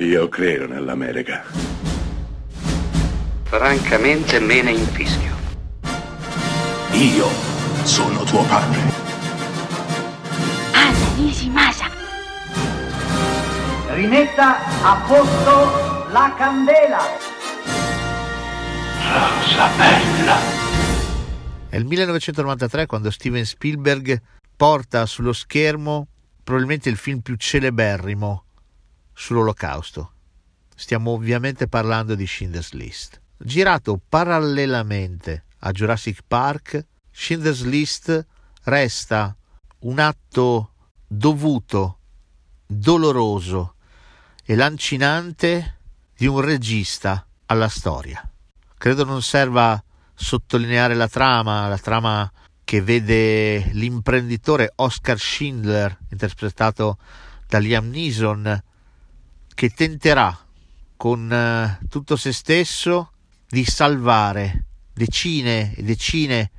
Io credo nell'America. Francamente me ne infischio. Io sono tuo padre. Anna Nishimasa. Rimetta a posto la candela. Rosa bella. È il 1993 quando Steven Spielberg porta sullo schermo probabilmente il film più celeberrimo sull'olocausto. Stiamo ovviamente parlando di Schindler's List. Girato parallelamente a Jurassic Park, Schindler's List resta un atto dovuto, doloroso e lancinante di un regista alla storia. Credo non serva sottolineare la trama, la trama che vede l'imprenditore Oscar Schindler, interpretato da Liam Neeson, che tenterà con eh, tutto se stesso di salvare decine e decine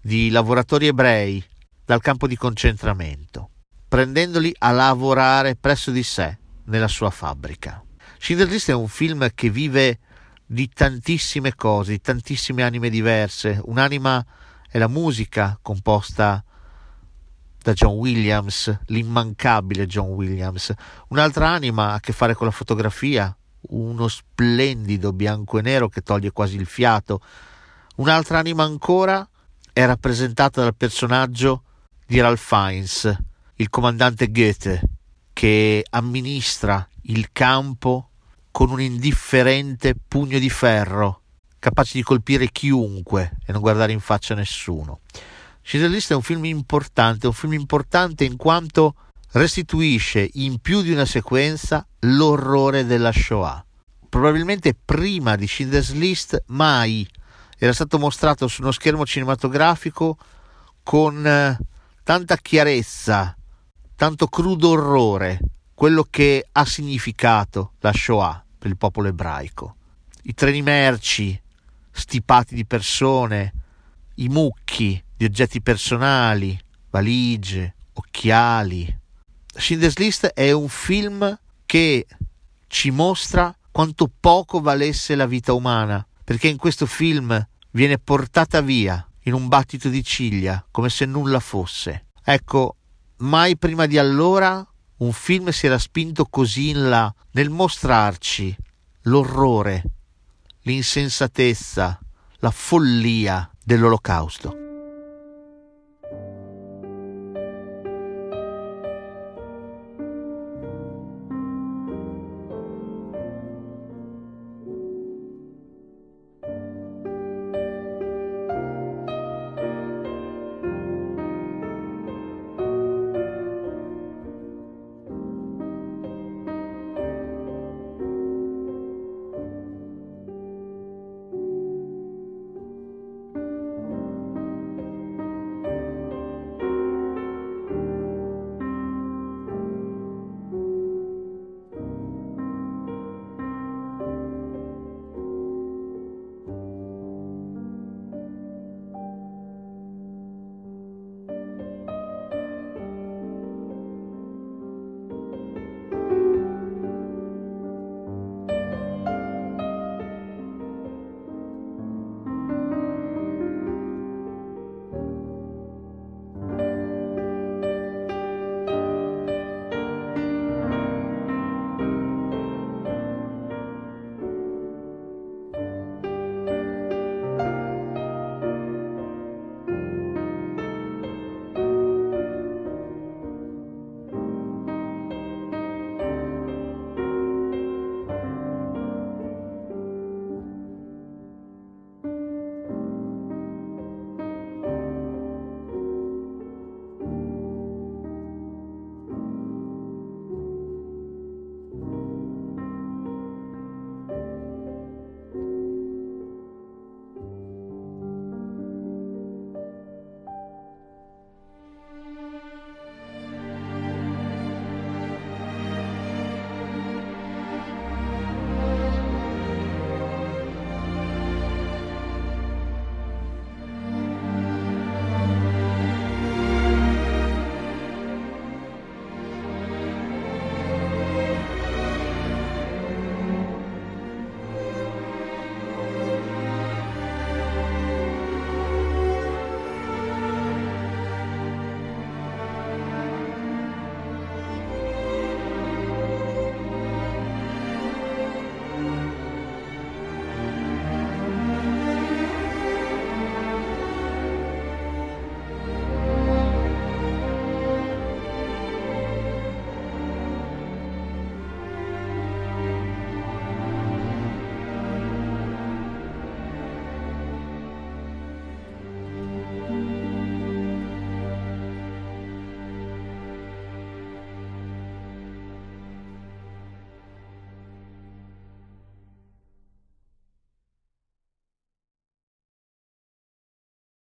di lavoratori ebrei dal campo di concentramento, prendendoli a lavorare presso di sé nella sua fabbrica. Schindler's è un film che vive di tantissime cose, di tantissime anime diverse. Un'anima è la musica composta da John Williams, l'immancabile John Williams. Un'altra anima ha a che fare con la fotografia, uno splendido bianco e nero che toglie quasi il fiato. Un'altra anima ancora è rappresentata dal personaggio di Ralph Fiennes, il comandante Goethe, che amministra il campo con un indifferente pugno di ferro, capace di colpire chiunque e non guardare in faccia nessuno. Schindler List è un film importante, un film importante in quanto restituisce in più di una sequenza l'orrore della Shoah. Probabilmente prima di Schindler's List mai era stato mostrato su uno schermo cinematografico con eh, tanta chiarezza, tanto crudo orrore, quello che ha significato la Shoah per il popolo ebraico. I treni merci stipati di persone, i mucchi di oggetti personali, valigie, occhiali. Schindler's List è un film che ci mostra quanto poco valesse la vita umana, perché in questo film viene portata via in un battito di ciglia, come se nulla fosse. Ecco, mai prima di allora un film si era spinto così in là nel mostrarci l'orrore, l'insensatezza, la follia dell'olocausto.